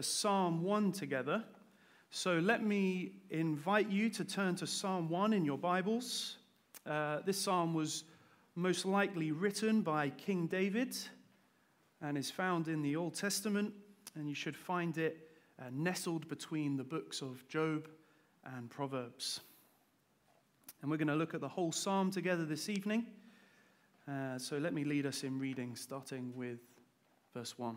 Psalm 1 together. So let me invite you to turn to Psalm 1 in your Bibles. Uh, this psalm was most likely written by King David and is found in the Old Testament, and you should find it uh, nestled between the books of Job and Proverbs. And we're going to look at the whole psalm together this evening. Uh, so let me lead us in reading, starting with verse 1.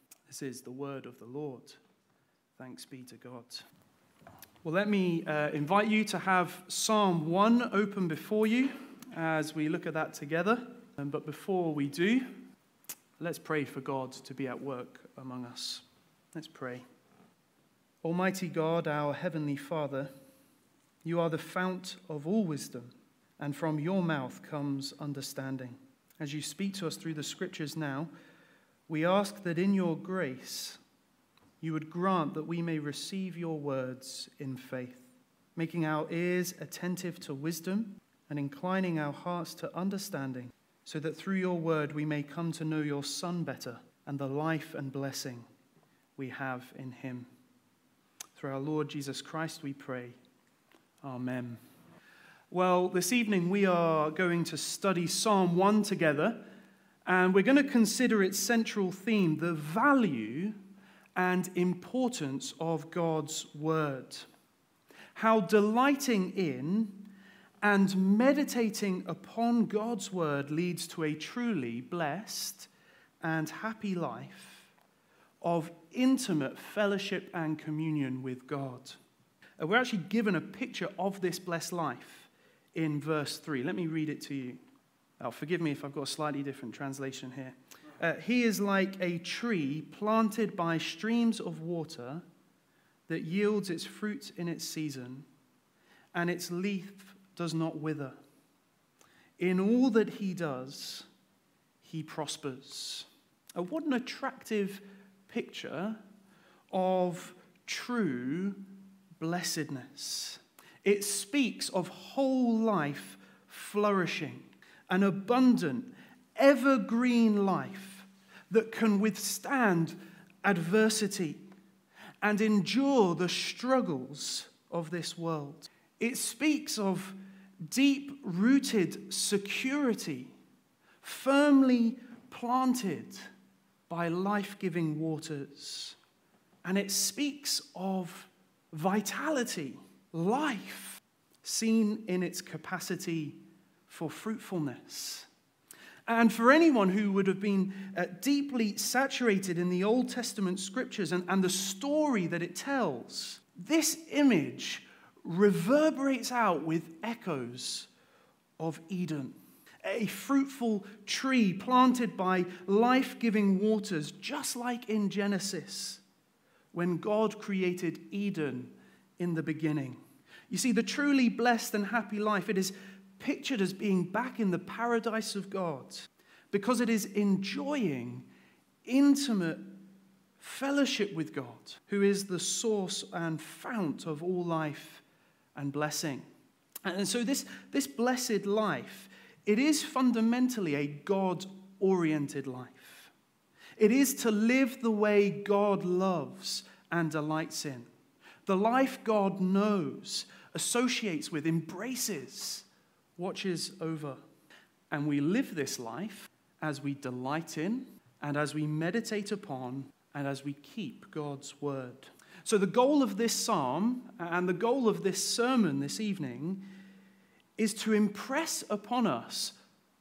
This is the word of the Lord. Thanks be to God. Well, let me uh, invite you to have Psalm 1 open before you as we look at that together. Um, but before we do, let's pray for God to be at work among us. Let's pray. Almighty God, our Heavenly Father, you are the fount of all wisdom, and from your mouth comes understanding. As you speak to us through the scriptures now, we ask that in your grace you would grant that we may receive your words in faith, making our ears attentive to wisdom and inclining our hearts to understanding, so that through your word we may come to know your Son better and the life and blessing we have in him. Through our Lord Jesus Christ we pray. Amen. Well, this evening we are going to study Psalm 1 together. And we're going to consider its central theme the value and importance of God's Word. How delighting in and meditating upon God's Word leads to a truly blessed and happy life of intimate fellowship and communion with God. Uh, we're actually given a picture of this blessed life in verse 3. Let me read it to you. Oh, forgive me if I've got a slightly different translation here. Uh, he is like a tree planted by streams of water that yields its fruit in its season, and its leaf does not wither. In all that he does, he prospers. Uh, what an attractive picture of true blessedness. It speaks of whole life flourishing an abundant, evergreen life that can withstand adversity and endure the struggles of this world. It speaks of deep rooted security, firmly planted by life giving waters. And it speaks of vitality, life, seen in its capacity for fruitfulness. And for anyone who would have been uh, deeply saturated in the Old Testament scriptures and, and the story that it tells, this image reverberates out with echoes of Eden. A fruitful tree planted by life giving waters, just like in Genesis, when God created Eden in the beginning. You see, the truly blessed and happy life, it is pictured as being back in the paradise of God because it is enjoying intimate fellowship with God, who is the source and fount of all life and blessing. And so, this, this blessed life, it is fundamentally a God oriented life. It is to live the way God loves and delights in. The life God knows, associates with, embraces watches over. And we live this life as we delight in and as we meditate upon and as we keep God's word. So, the goal of this psalm and the goal of this sermon this evening is to impress upon us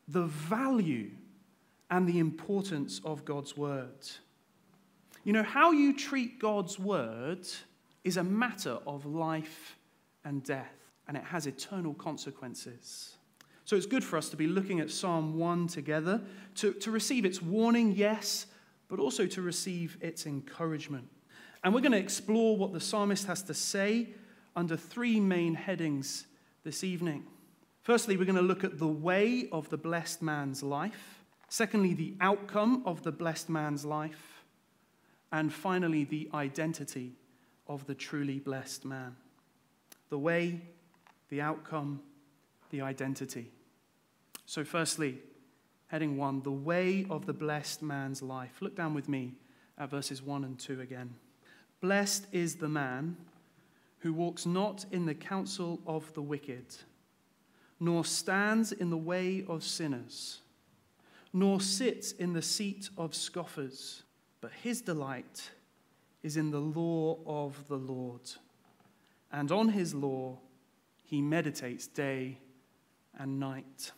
the value and the importance of God's word. You know, how you treat God's word is a matter of life and death, and it has eternal consequences. So it's good for us to be looking at Psalm 1 together, to, to receive its warning, yes, but also to receive its encouragement. And we're going to explore what the psalmist has to say under three main headings this evening. Firstly, we're going to look at the way of the blessed man's life. Secondly, the outcome of the blessed man's life. And finally, the identity of the truly blessed man. The way, the outcome, the identity. So, firstly, heading one, the way of the blessed man's life. Look down with me at verses 1 and 2 again. Blessed is the man who walks not in the counsel of the wicked, nor stands in the way of sinners, nor sits in the seat of scoffers, but his delight is in the law of the Lord. And on his law he meditates day and night.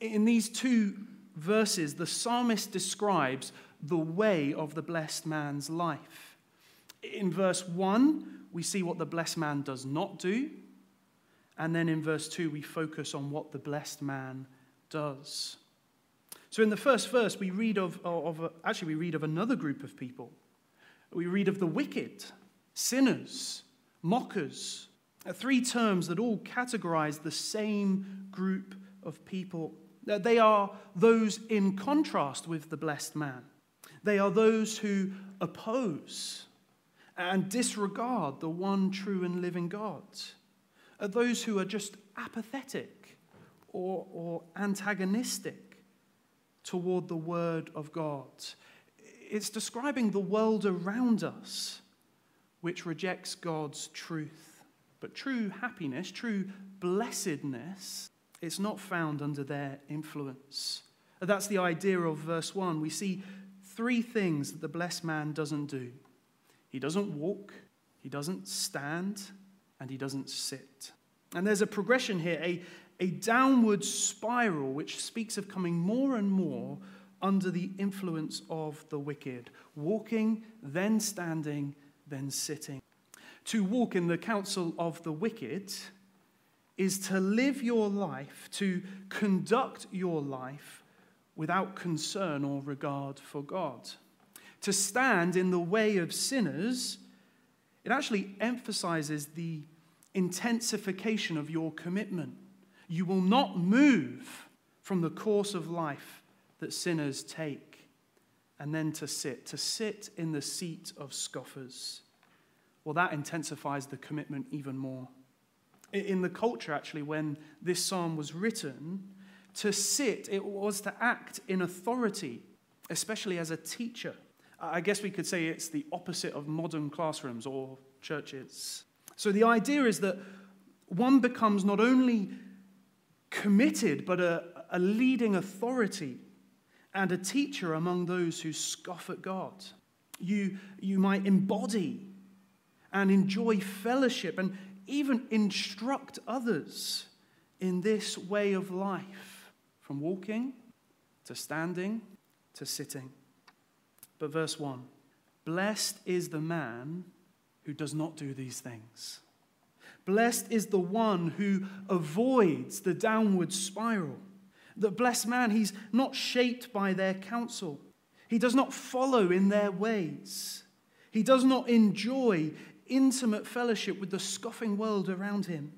In these two verses, the psalmist describes the way of the blessed man's life. In verse 1, we see what the blessed man does not do. And then in verse 2, we focus on what the blessed man does. So in the first verse, we read of, of actually, we read of another group of people. We read of the wicked, sinners, mockers, three terms that all categorize the same group of people. They are those in contrast with the blessed man. They are those who oppose and disregard the one true and living God. Are those who are just apathetic or, or antagonistic toward the Word of God. It's describing the world around us which rejects God's truth. But true happiness, true blessedness, it's not found under their influence. That's the idea of verse 1. We see three things that the blessed man doesn't do he doesn't walk, he doesn't stand, and he doesn't sit. And there's a progression here, a, a downward spiral which speaks of coming more and more under the influence of the wicked, walking, then standing, then sitting. To walk in the counsel of the wicked is to live your life, to conduct your life without concern or regard for God to stand in the way of sinners, it actually emphasizes the intensification of your commitment. You will not move from the course of life that sinners take, and then to sit, to sit in the seat of scoffers. Well, that intensifies the commitment even more. In the culture, actually, when this psalm was written, to sit, it was to act in authority, especially as a teacher. I guess we could say it's the opposite of modern classrooms or churches. So the idea is that one becomes not only committed, but a, a leading authority and a teacher among those who scoff at God. You, you might embody and enjoy fellowship and even instruct others in this way of life, from walking to standing to sitting. But verse 1 Blessed is the man who does not do these things. Blessed is the one who avoids the downward spiral. The blessed man, he's not shaped by their counsel. He does not follow in their ways. He does not enjoy intimate fellowship with the scoffing world around him.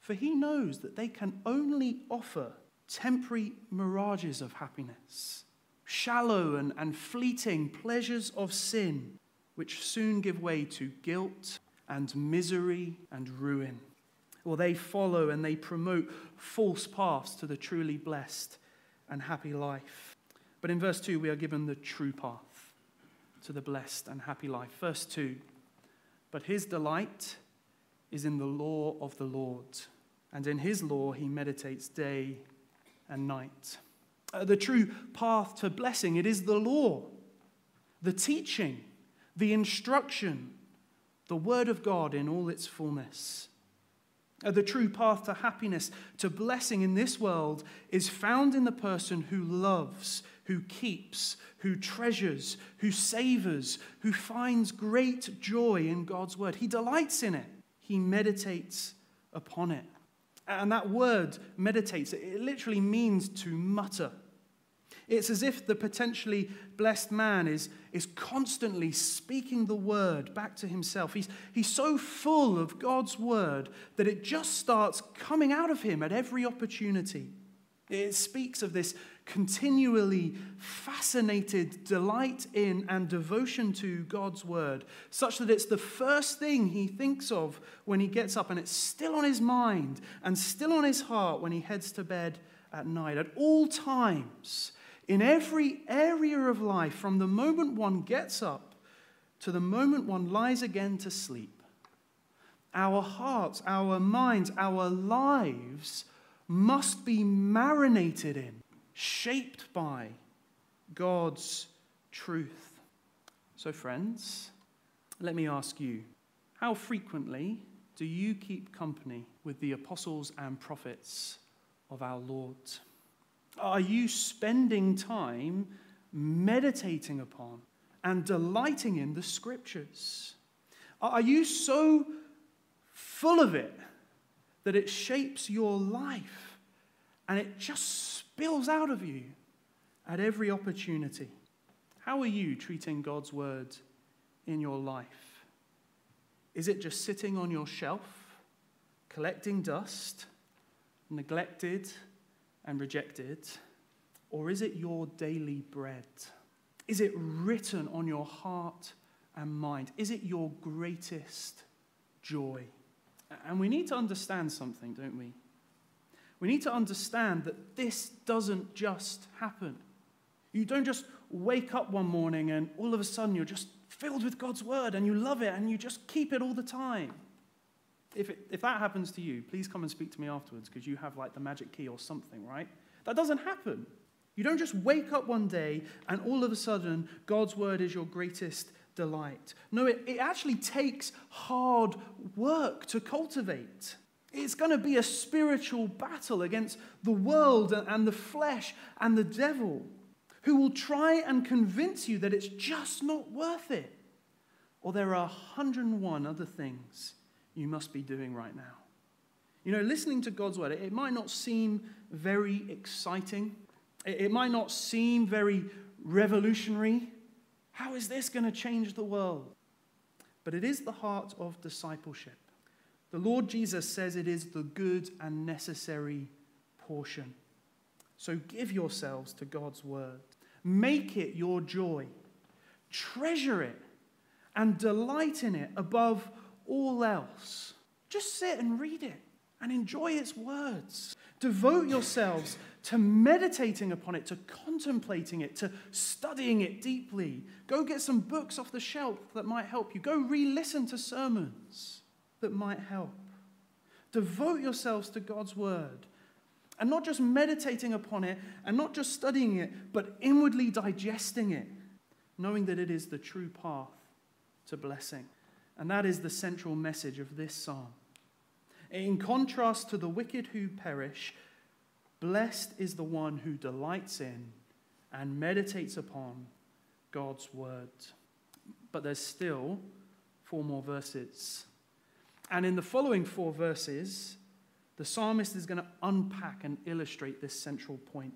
For he knows that they can only offer temporary mirages of happiness shallow and, and fleeting pleasures of sin, which soon give way to guilt and misery and ruin. Or they follow and they promote false paths to the truly blessed and happy life. But in verse 2, we are given the true path to the blessed and happy life. Verse 2 But his delight is in the law of the Lord, and in his law he meditates day and night. Uh, the true path to blessing. It is the law, the teaching, the instruction the Word of God in all its fullness. Uh, the true path to happiness, to blessing in this world, is found in the person who loves, who keeps, who treasures, who savors, who finds great joy in God's Word. He delights in it, he meditates upon it. And that word, meditates, it literally means to mutter. It's as if the potentially blessed man is, is constantly speaking the word back to himself. He's, he's so full of God's word that it just starts coming out of him at every opportunity. It speaks of this continually fascinated delight in and devotion to God's word, such that it's the first thing he thinks of when he gets up, and it's still on his mind and still on his heart when he heads to bed at night. At all times, in every area of life, from the moment one gets up to the moment one lies again to sleep, our hearts, our minds, our lives must be marinated in, shaped by God's truth. So, friends, let me ask you how frequently do you keep company with the apostles and prophets of our Lord? Are you spending time meditating upon and delighting in the scriptures? Are you so full of it that it shapes your life and it just spills out of you at every opportunity? How are you treating God's word in your life? Is it just sitting on your shelf, collecting dust, neglected? and rejected? Or is it your daily bread? Is it written on your heart and mind? Is it your greatest joy? And we need to understand something, don't we? We need to understand that this doesn't just happen. You don't just wake up one morning and all of a sudden you're just filled with God's word and you love it and you just keep it all the time. If, it, if that happens to you, please come and speak to me afterwards because you have like the magic key or something, right? That doesn't happen. You don't just wake up one day and all of a sudden God's word is your greatest delight. No, it, it actually takes hard work to cultivate. It's going to be a spiritual battle against the world and the flesh and the devil who will try and convince you that it's just not worth it. Or there are 101 other things you must be doing right now. You know, listening to God's word, it might not seem very exciting, it might not seem very revolutionary. How is this going to change the world? But it is the heart of discipleship. The Lord Jesus says it is the good and necessary portion. So give yourselves to God's word. Make it your joy. Treasure it and delight in it above all else. Just sit and read it and enjoy its words. Devote yourselves to meditating upon it, to contemplating it, to studying it deeply. Go get some books off the shelf that might help you. Go re listen to sermons that might help. Devote yourselves to God's word. And not just meditating upon it and not just studying it, but inwardly digesting it, knowing that it is the true path to blessing. And that is the central message of this psalm. In contrast to the wicked who perish, blessed is the one who delights in and meditates upon God's word. But there's still four more verses. And in the following four verses, the psalmist is going to unpack and illustrate this central point.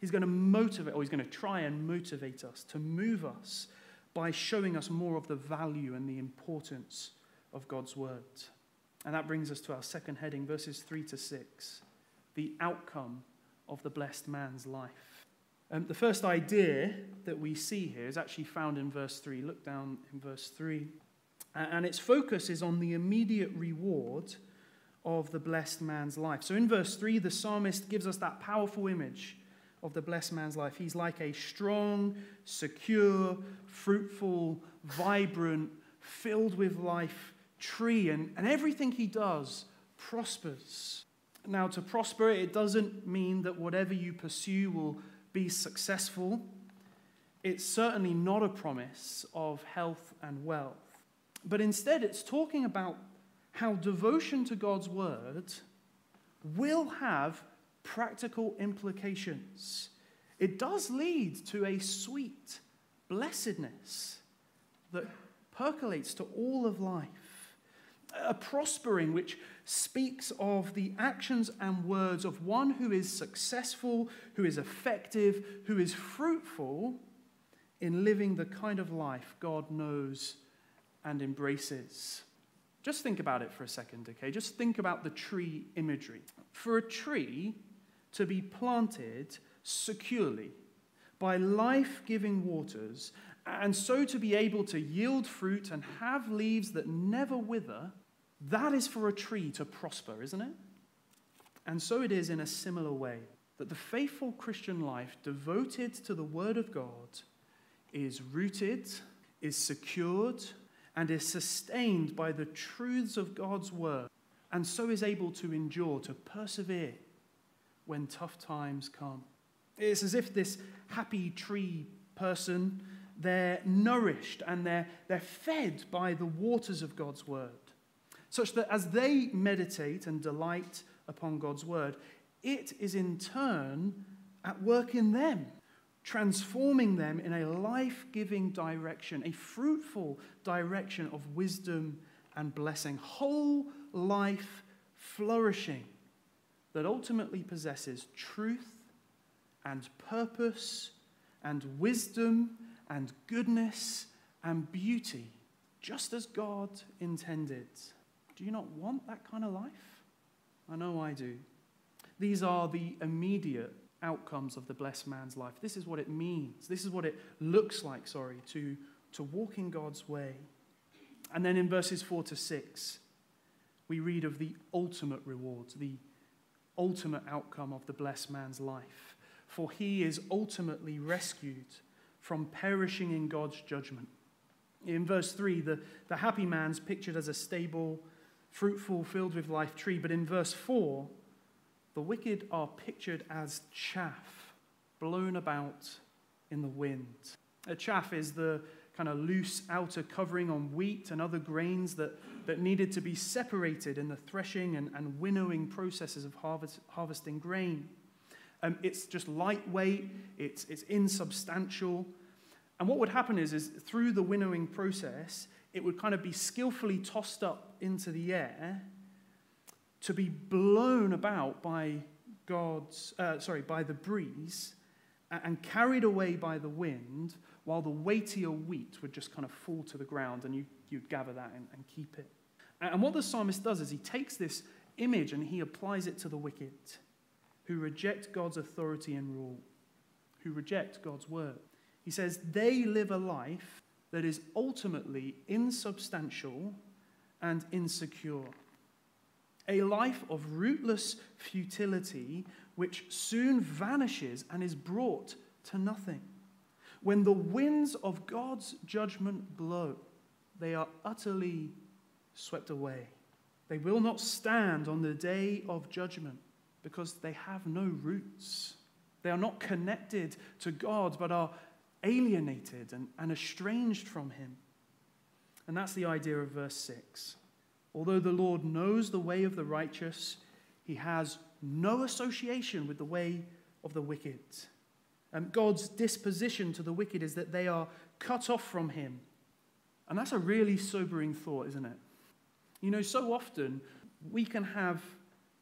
He's going to motivate, or he's going to try and motivate us, to move us by showing us more of the value and the importance of God's word. And that brings us to our second heading, verses 3 to 6 the outcome of the blessed man's life. Um, the first idea that we see here is actually found in verse 3. Look down in verse 3. And its focus is on the immediate reward of the blessed man's life. So in verse 3, the psalmist gives us that powerful image of the blessed man's life. He's like a strong, secure, fruitful, vibrant, filled with life tree, and, and everything he does prospers. Now, to prosper, it doesn't mean that whatever you pursue will be successful. It's certainly not a promise of health and wealth. But instead, it's talking about how devotion to God's word will have practical implications. It does lead to a sweet blessedness that percolates to all of life, a prospering which speaks of the actions and words of one who is successful, who is effective, who is fruitful in living the kind of life God knows and embraces. Just think about it for a second, okay? Just think about the tree imagery. For a tree to be planted securely by life giving waters, and so to be able to yield fruit and have leaves that never wither, that is for a tree to prosper, isn't it? And so it is in a similar way that the faithful Christian life devoted to the Word of God is rooted, is secured, and is sustained by the truths of God's Word, and so is able to endure, to persevere when tough times come. It's as if this happy tree person, they're nourished and they're, they're fed by the waters of God's Word such that as they meditate and delight upon God's word, it is in turn at work in them, transforming them in a life giving direction, a fruitful direction of wisdom and blessing, whole life flourishing that ultimately possesses truth and purpose and wisdom and goodness and beauty, just as God intended. Do you not want that kind of life? I know I do. These are the immediate outcomes of the blessed man's life. This is what it means. This is what it looks like, sorry, to, to walk in God's way. And then in verses 4 to 6, we read of the ultimate rewards, the ultimate outcome of the blessed man's life. For he is ultimately rescued from perishing in God's judgment. In verse 3, the, the happy man's pictured as a stable, fruitful, filled with life tree. But in verse 4, the wicked are pictured as chaff blown about in the wind. A chaff is the kind of loose outer covering on wheat and other grains that, that needed to be separated in the threshing and, and winnowing processes of harvest, harvesting grain. Um, it's just lightweight, it's, it's insubstantial. And what would happen is, is through the winnowing process, it would kind of be skillfully tossed up into the air to be blown about by God's, uh, sorry, by the breeze and carried away by the wind, while the weightier wheat would just kind of fall to the ground and you, you'd gather that and, and keep it. And what the psalmist does is he takes this image and he applies it to the wicked who reject God's authority and rule, who reject God's word. He says they live a life that is ultimately insubstantial and insecure. A life of rootless futility which soon vanishes and is brought to nothing. When the winds of God's judgment blow, they are utterly swept away. They will not stand on the day of judgment because they have no roots. They are not connected to God, but are alienated and, and estranged from him. And that's the idea of verse 6. Although the Lord knows the way of the righteous, he has no association with the way of the wicked. And God's disposition to the wicked is that they are cut off from him. And that's a really sobering thought, isn't it? You know, so often we can have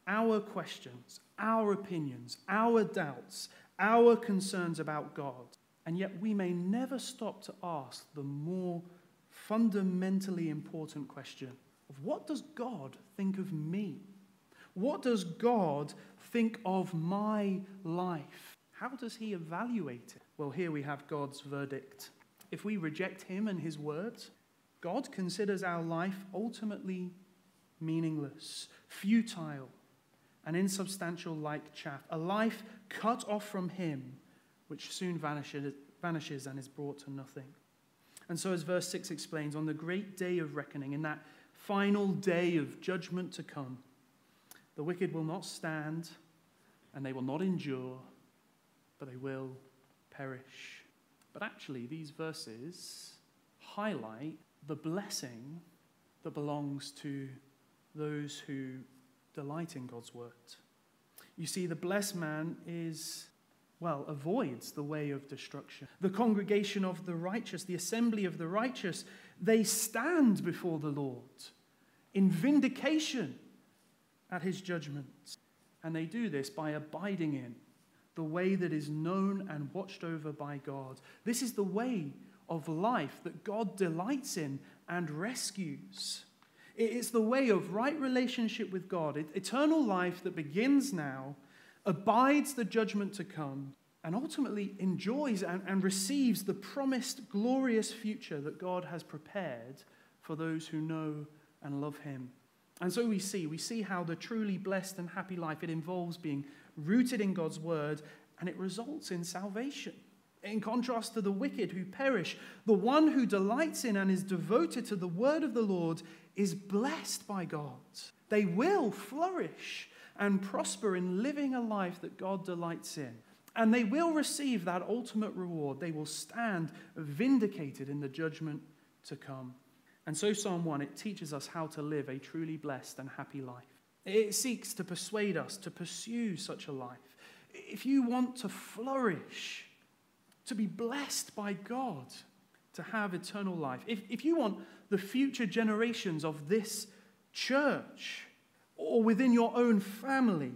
our questions, our opinions, our doubts, our concerns about God. And yet we may never stop to ask the more fundamentally important question of what does God think of me? What does God think of my life? How does he evaluate it? Well, here we have God's verdict. If we reject him and his words, God considers our life ultimately meaningless, futile, and insubstantial like chaff, a life cut off from him which soon vanishes, vanishes and is brought to nothing. And so, as verse 6 explains, on the great day of reckoning, in that final day of judgment to come, the wicked will not stand and they will not endure, but they will perish. But actually, these verses highlight the blessing that belongs to those who delight in God's word. You see, the blessed man is, well, avoids the way of destruction. The congregation of the righteous, the assembly of the righteous, they stand before the Lord in vindication at his judgments. And they do this by abiding in the way that is known and watched over by God. This is the way of life that God delights in and rescues. It's the way of right relationship with God, eternal life that begins now, abides the judgment to come, and ultimately enjoys and, and receives the promised glorious future that God has prepared for those who know and love Him. And so we see, we see how the truly blessed and happy life, it involves being rooted in God's word, and it results in salvation. In contrast to the wicked who perish, the one who delights in and is devoted to the word of the Lord is blessed by God. They will flourish and prosper in living a life that God delights in. And they will receive that ultimate reward. They will stand vindicated in the judgment to come. And so, Psalm 1, it teaches us how to live a truly blessed and happy life. It seeks to persuade us to pursue such a life. If you want to flourish, to be blessed by God, to have eternal life, if, if you want the future generations of this church or within your own family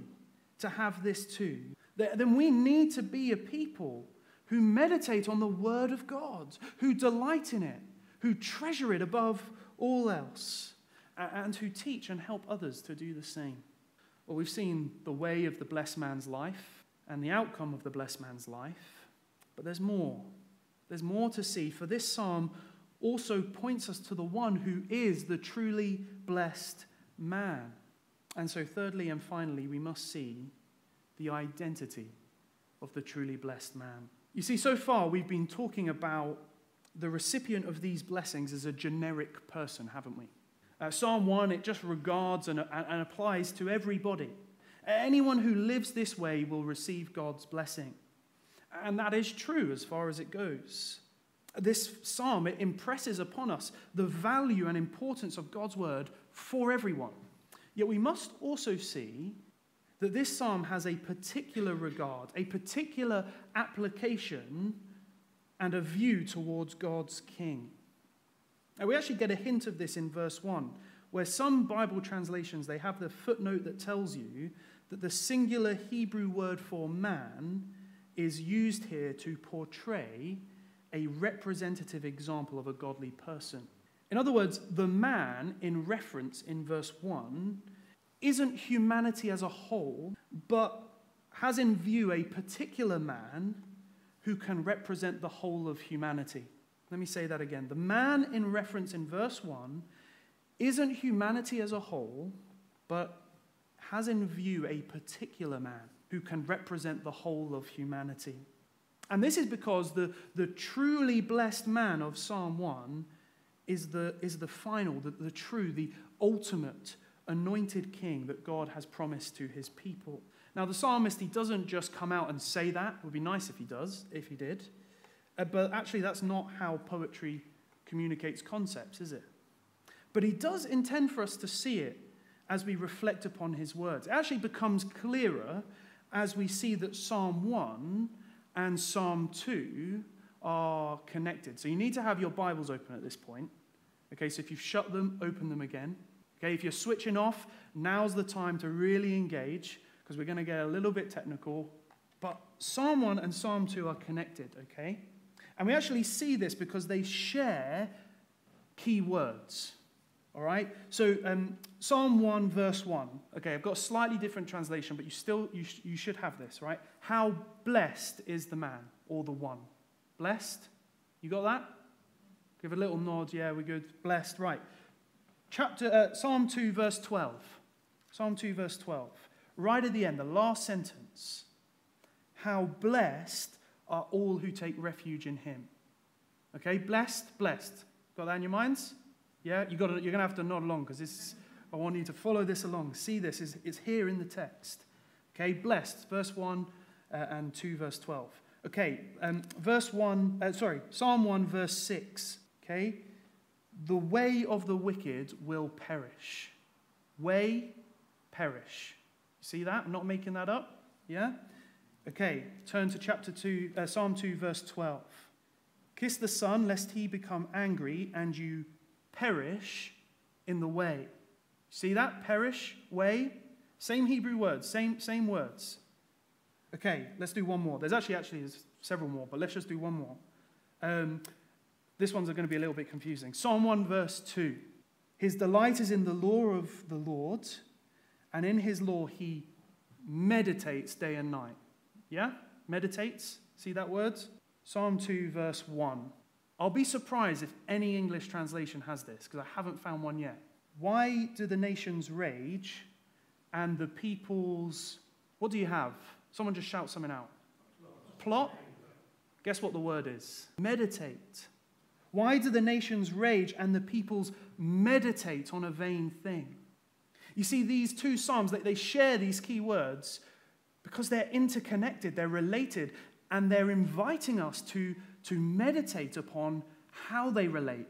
to have this too, then we need to be a people who meditate on the Word of God, who delight in it, who treasure it above all else, and who teach and help others to do the same. Well, we've seen the way of the blessed man's life and the outcome of the blessed man's life, but there's more. There's more to see, for this psalm also points us to the one who is the truly blessed man. And so, thirdly and finally, we must see the identity of the truly blessed man. You see, so far we've been talking about the recipient of these blessings as a generic person, haven't we? Uh, Psalm 1, it just regards and, and applies to everybody. Anyone who lives this way will receive God's blessing. And that is true as far as it goes. This psalm it impresses upon us the value and importance of God's word for everyone. Yet we must also see that this psalm has a particular regard, a particular application and a view towards God's king. Now, we actually get a hint of this in verse 1, where some Bible translations they have the footnote that tells you that the singular Hebrew word for man is used here to portray a representative example of a godly person. In other words, the man in reference in verse 1 isn't humanity as a whole, but has in view a particular man who can represent the whole of humanity. Let me say that again. The man in reference in verse 1 isn't humanity as a whole, but has in view a particular man who can represent the whole of humanity. And this is because the, the truly blessed man of Psalm 1 is the, is the final, the, the true, the ultimate anointed king that God has promised to his people. Now, the psalmist, he doesn't just come out and say that. It would be nice if he does, if he did. Uh, but actually, that's not how poetry communicates concepts, is it? But he does intend for us to see it as we reflect upon his words. It actually becomes clearer as we see that Psalm 1 and Psalm 2 are connected. So you need to have your Bibles open at this point. Okay, so if you've shut them, open them again. Okay, if you're switching off, now's the time to really engage because we're going to get a little bit technical. But Psalm 1 and Psalm 2 are connected, okay? And we actually see this because they share key words. All right? So, um, Psalm 1, verse 1. Okay, I've got a slightly different translation, but you still you, sh- you should have this, right? How blessed is the man or the one? Blessed? You got that? Give a little nod. Yeah, we're good. Blessed, right. Chapter uh, Psalm 2, verse 12. Psalm 2, verse 12 right at the end, the last sentence. How blessed are all who take refuge in him. Okay, blessed, blessed. Got that in your minds? Yeah, you got to, you're going to have to nod along because this. is, I want you to follow this along. See this, is it's here in the text. Okay, blessed, verse 1 uh, and 2, verse 12. Okay, um, verse 1, uh, sorry, Psalm 1, verse 6. Okay, the way of the wicked will perish. Way, perish. See that? I'm not making that up. Yeah? Okay, turn to chapter 2, uh, Psalm 2, verse 12. Kiss the Son, lest he become angry and you perish in the way. See that? Perish, way. Same Hebrew words, same, same words. Okay, let's do one more. There's actually actually there's several more, but let's just do one more. Um, this one's going to be a little bit confusing. Psalm 1, verse 2. His delight is in the law of the Lord, and in his law he meditates day and night. Yeah? Meditates. See that word? Psalm 2, verse 1. I'll be surprised if any English translation has this, because I haven't found one yet. Why do the nations rage and the peoples. What do you have? Someone just shout something out. Plot? Guess what the word is? Meditate. Why do the nations rage and the peoples meditate on a vain thing? You see, these two Psalms, they, share these key words because they're interconnected, they're related, and they're inviting us to, to meditate upon how they relate,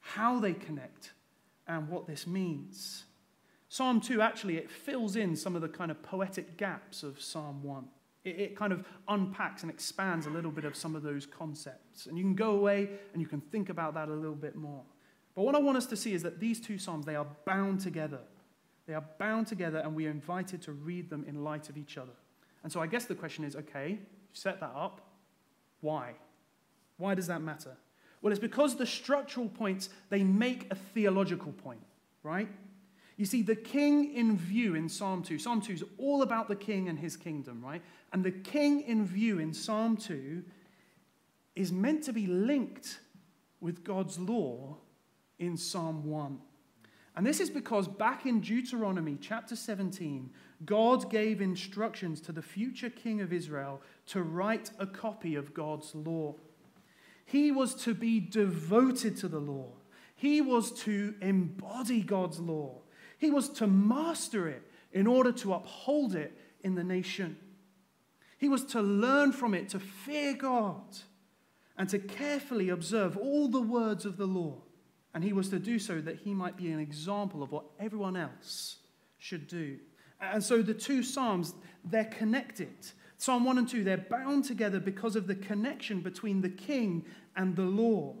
how they connect, and what this means. Psalm 2 actually it fills in some of the kind of poetic gaps of Psalm 1. It, it, kind of unpacks and expands a little bit of some of those concepts. And you can go away and you can think about that a little bit more. But what I want us to see is that these two Psalms, they are bound together. They are bound together and we are invited to read them in light of each other. And so I guess the question is okay, you set that up. Why? Why does that matter? Well, it's because the structural points, they make a theological point, right? You see, the king in view in Psalm 2, Psalm 2 is all about the king and his kingdom, right? And the king in view in Psalm 2 is meant to be linked with God's law in Psalm 1. And this is because back in Deuteronomy chapter 17, God gave instructions to the future king of Israel to write a copy of God's law. He was to be devoted to the law, he was to embody God's law, he was to master it in order to uphold it in the nation. He was to learn from it to fear God and to carefully observe all the words of the law. And he was to do so that he might be an example of what everyone else should do. And so the two Psalms, they're connected. Psalm 1 and 2, they're bound together because of the connection between the king and the law.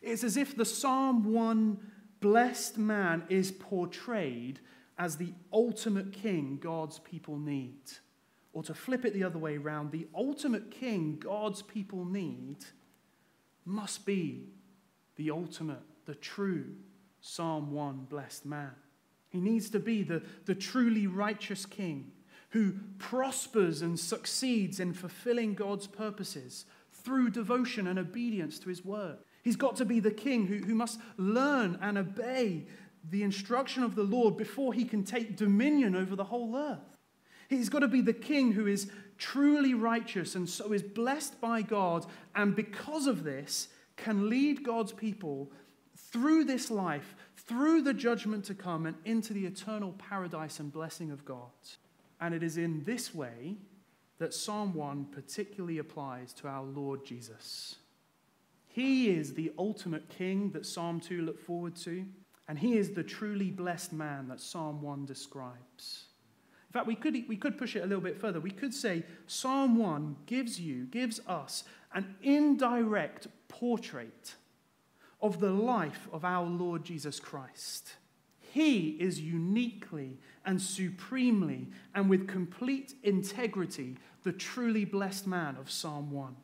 It's as if the Psalm 1 blessed man is portrayed as the ultimate king God's people need. Or to flip it the other way around, the ultimate king God's people need must be the ultimate the true Psalm 1 blessed man. He needs to be the, the truly righteous king who prospers and succeeds in fulfilling God's purposes through devotion and obedience to his word. He's got to be the king who, who must learn and obey the instruction of the Lord before he can take dominion over the whole earth. He's got to be the king who is truly righteous and so is blessed by God, and because of this, can lead God's people through this life, through the judgment to come, and into the eternal paradise and blessing of God. And it is in this way that Psalm 1 particularly applies to our Lord Jesus. He is the ultimate king that Psalm 2 looked forward to, and he is the truly blessed man that Psalm 1 describes. In fact, we could, we could push it a little bit further. We could say Psalm 1 gives you, gives us, an indirect portrait of the life of our Lord Jesus Christ. He is uniquely and supremely and with complete integrity the truly blessed man of Psalm 1.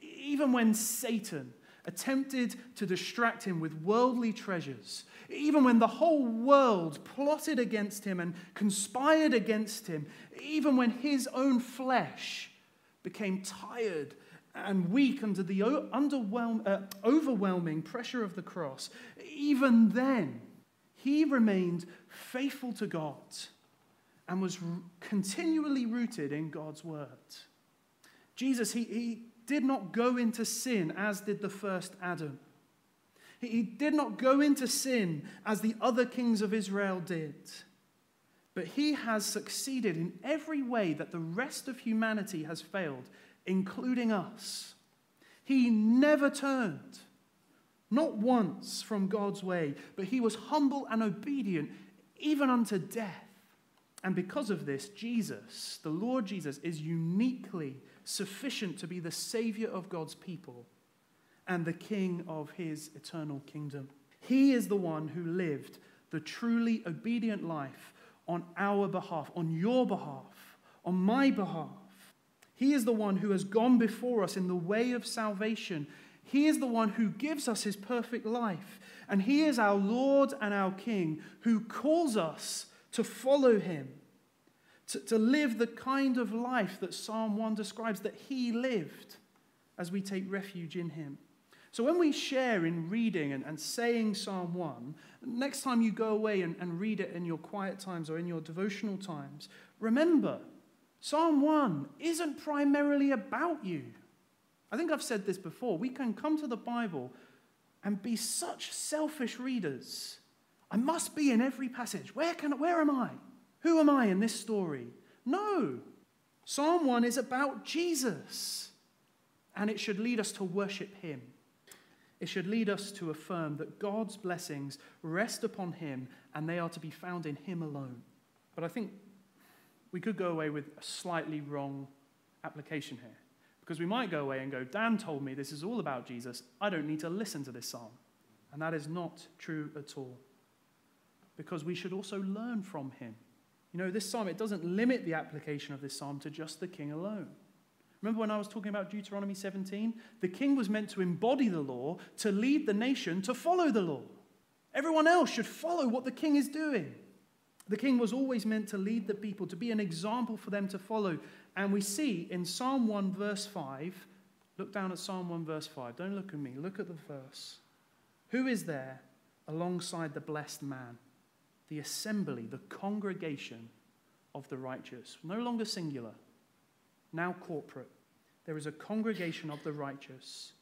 Even when Satan attempted to distract him with worldly treasures, even when the whole world plotted against him and conspired against him, even when his own flesh became tired and weak under the uh, overwhelming pressure of the cross, even then, he remained faithful to God and was continually rooted in God's word. Jesus, he, he did not go into sin as did the first Adam. He, did not go into sin as the other kings of Israel did. But he has succeeded in every way that the rest of humanity has failed including us. He never turned, not once from God's way, but he was humble and obedient, even unto death. And because of this, Jesus, the Lord Jesus, is uniquely sufficient to be the Savior of God's people and the King of his eternal kingdom. He is the one who lived the truly obedient life on our behalf, on your behalf, on my behalf. He is the one who has gone before us in the way of salvation. He is the one who gives us his perfect life. And he is our Lord and our King who calls us to follow him, to, to live the kind of life that Psalm 1 describes that he lived as we take refuge in him. So when we share in reading and, and saying Psalm 1, next time you go away and, and read it in your quiet times or in your devotional times, remember, Psalm 1 isn't primarily about you. I think I've said this before. We can come to the Bible and be such selfish readers. I must be in every passage. Where, can, where am I? Who am I in this story? No. Psalm 1 is about Jesus, and it should lead us to worship him. It should lead us to affirm that God's blessings rest upon him and they are to be found in him alone. But I think we could go away with a slightly wrong application here. Because we might go away and go, Dan told me this is all about Jesus. I don't need to listen to this psalm. And that is not true at all. Because we should also learn from him. You know, this psalm, it doesn't limit the application of this psalm to just the king alone. Remember when I was talking about Deuteronomy 17? The king was meant to embody the law, to lead the nation to follow the law. Everyone else should follow what the king is doing. The king was always meant to lead the people, to be an example for them to follow. And we see in Psalm 1, verse 5, look down at Psalm 1, verse 5. Don't look at me, look at the verse. Who is there alongside the blessed man? The assembly, the congregation of the righteous. No longer singular, now corporate. There is a congregation of the righteous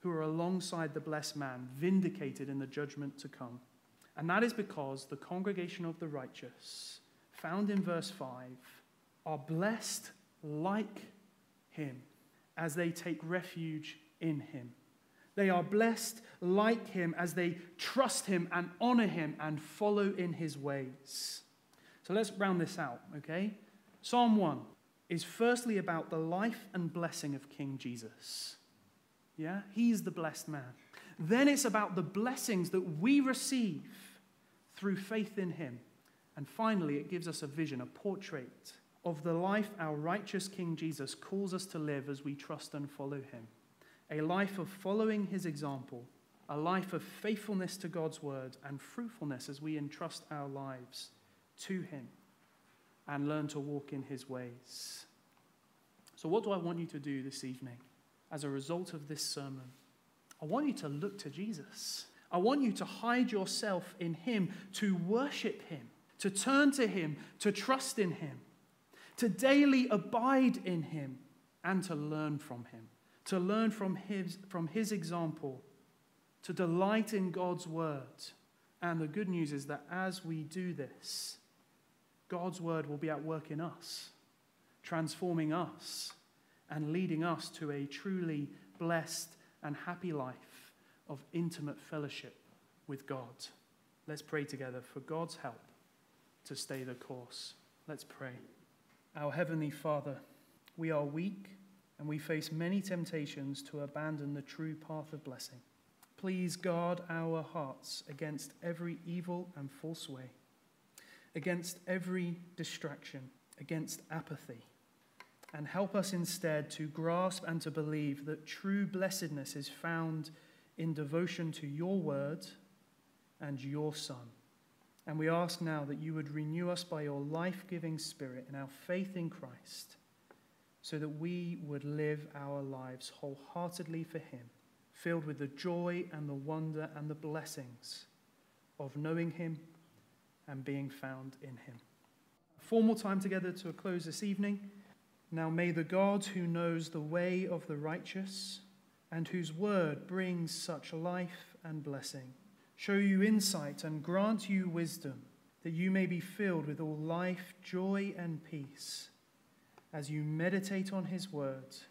who are alongside the blessed man, vindicated in the judgment to come. And that is because the congregation of the righteous, found in verse 5, are blessed like him as they take refuge in him. They are blessed like him as they trust him and honor him and follow in his ways. So let's round this out, okay? Psalm 1 is firstly about the life and blessing of King Jesus. Yeah, he's the blessed man. Then it's about the blessings that we receive through faith in him. And finally, it gives us a vision, a portrait of the life our righteous King Jesus calls us to live as we trust and follow him. A life of following his example, a life of faithfulness to God's word and fruitfulness as we entrust our lives to him and learn to walk in his ways. So, what do I want you to do this evening as a result of this sermon? I want you to look to Jesus. I want you to hide yourself in him, to worship him, to turn to him, to trust in him, to daily abide in him, and to learn from him, to learn from his, from his example, to delight in God's word. And the good news is that as we do this, God's word will be at work in us, transforming us and leading us to a truly blessed and happy life of intimate fellowship with God. Let's pray together for God's help to stay the course. Let's pray. Our Heavenly Father, we are weak and we face many temptations to abandon the true path of blessing. Please guard our hearts against every evil and false way against every distraction, against apathy, and help us instead to grasp and to believe that true blessedness is found in devotion to your word and your Son. And we ask now that you would renew us by your life giving Spirit in our faith in Christ, so that we would live our lives wholeheartedly for Him, filled with the joy and the wonder and the blessings of knowing Him and being found in him. Formal time together to a close this evening. Now may the God who knows the way of the righteous and whose word brings such life and blessing show you insight and grant you wisdom that you may be filled with all life, joy, and peace as you meditate on his words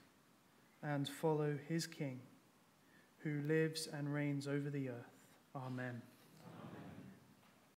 and follow his King, who lives and reigns over the earth. Amen.